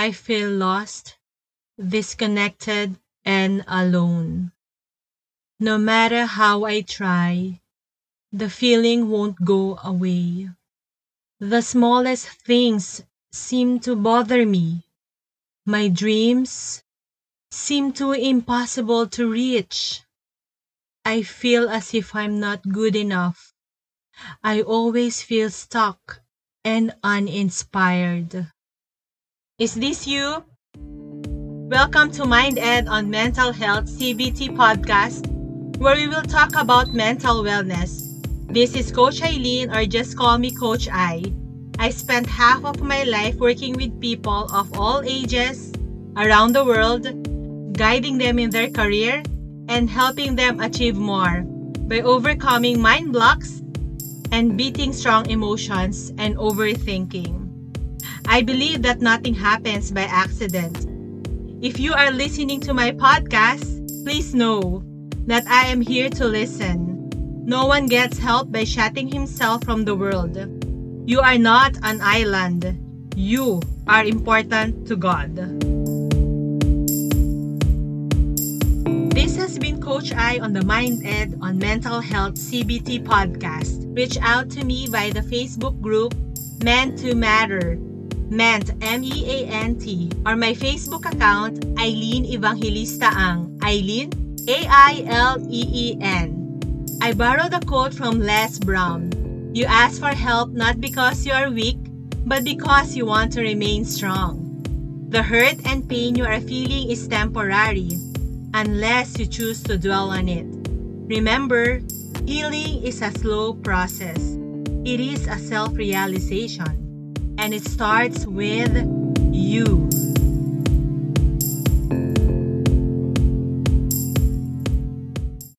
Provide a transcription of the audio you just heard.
I feel lost, disconnected, and alone. No matter how I try, the feeling won't go away. The smallest things seem to bother me. My dreams seem too impossible to reach. I feel as if I'm not good enough. I always feel stuck and uninspired. Is this you? Welcome to Mind Ed on Mental Health CBT podcast, where we will talk about mental wellness. This is Coach Aileen, or just call me Coach I. I spent half of my life working with people of all ages around the world, guiding them in their career and helping them achieve more by overcoming mind blocks and beating strong emotions and overthinking. I believe that nothing happens by accident. If you are listening to my podcast, please know that I am here to listen. No one gets help by shutting himself from the world. You are not an island. You are important to God. This has been Coach I on the Mind Ed on Mental Health CBT podcast. Reach out to me via the Facebook group Meant to Matter, Meant M-E-A-N-T, or my Facebook account Aileen Evangelista Ang, Aileen A-I-L-E-E-N. I borrowed a quote from Les Brown. You ask for help not because you are weak, but because you want to remain strong. The hurt and pain you are feeling is temporary unless you choose to dwell on it. Remember, healing is a slow process. It is a self realization, and it starts with you.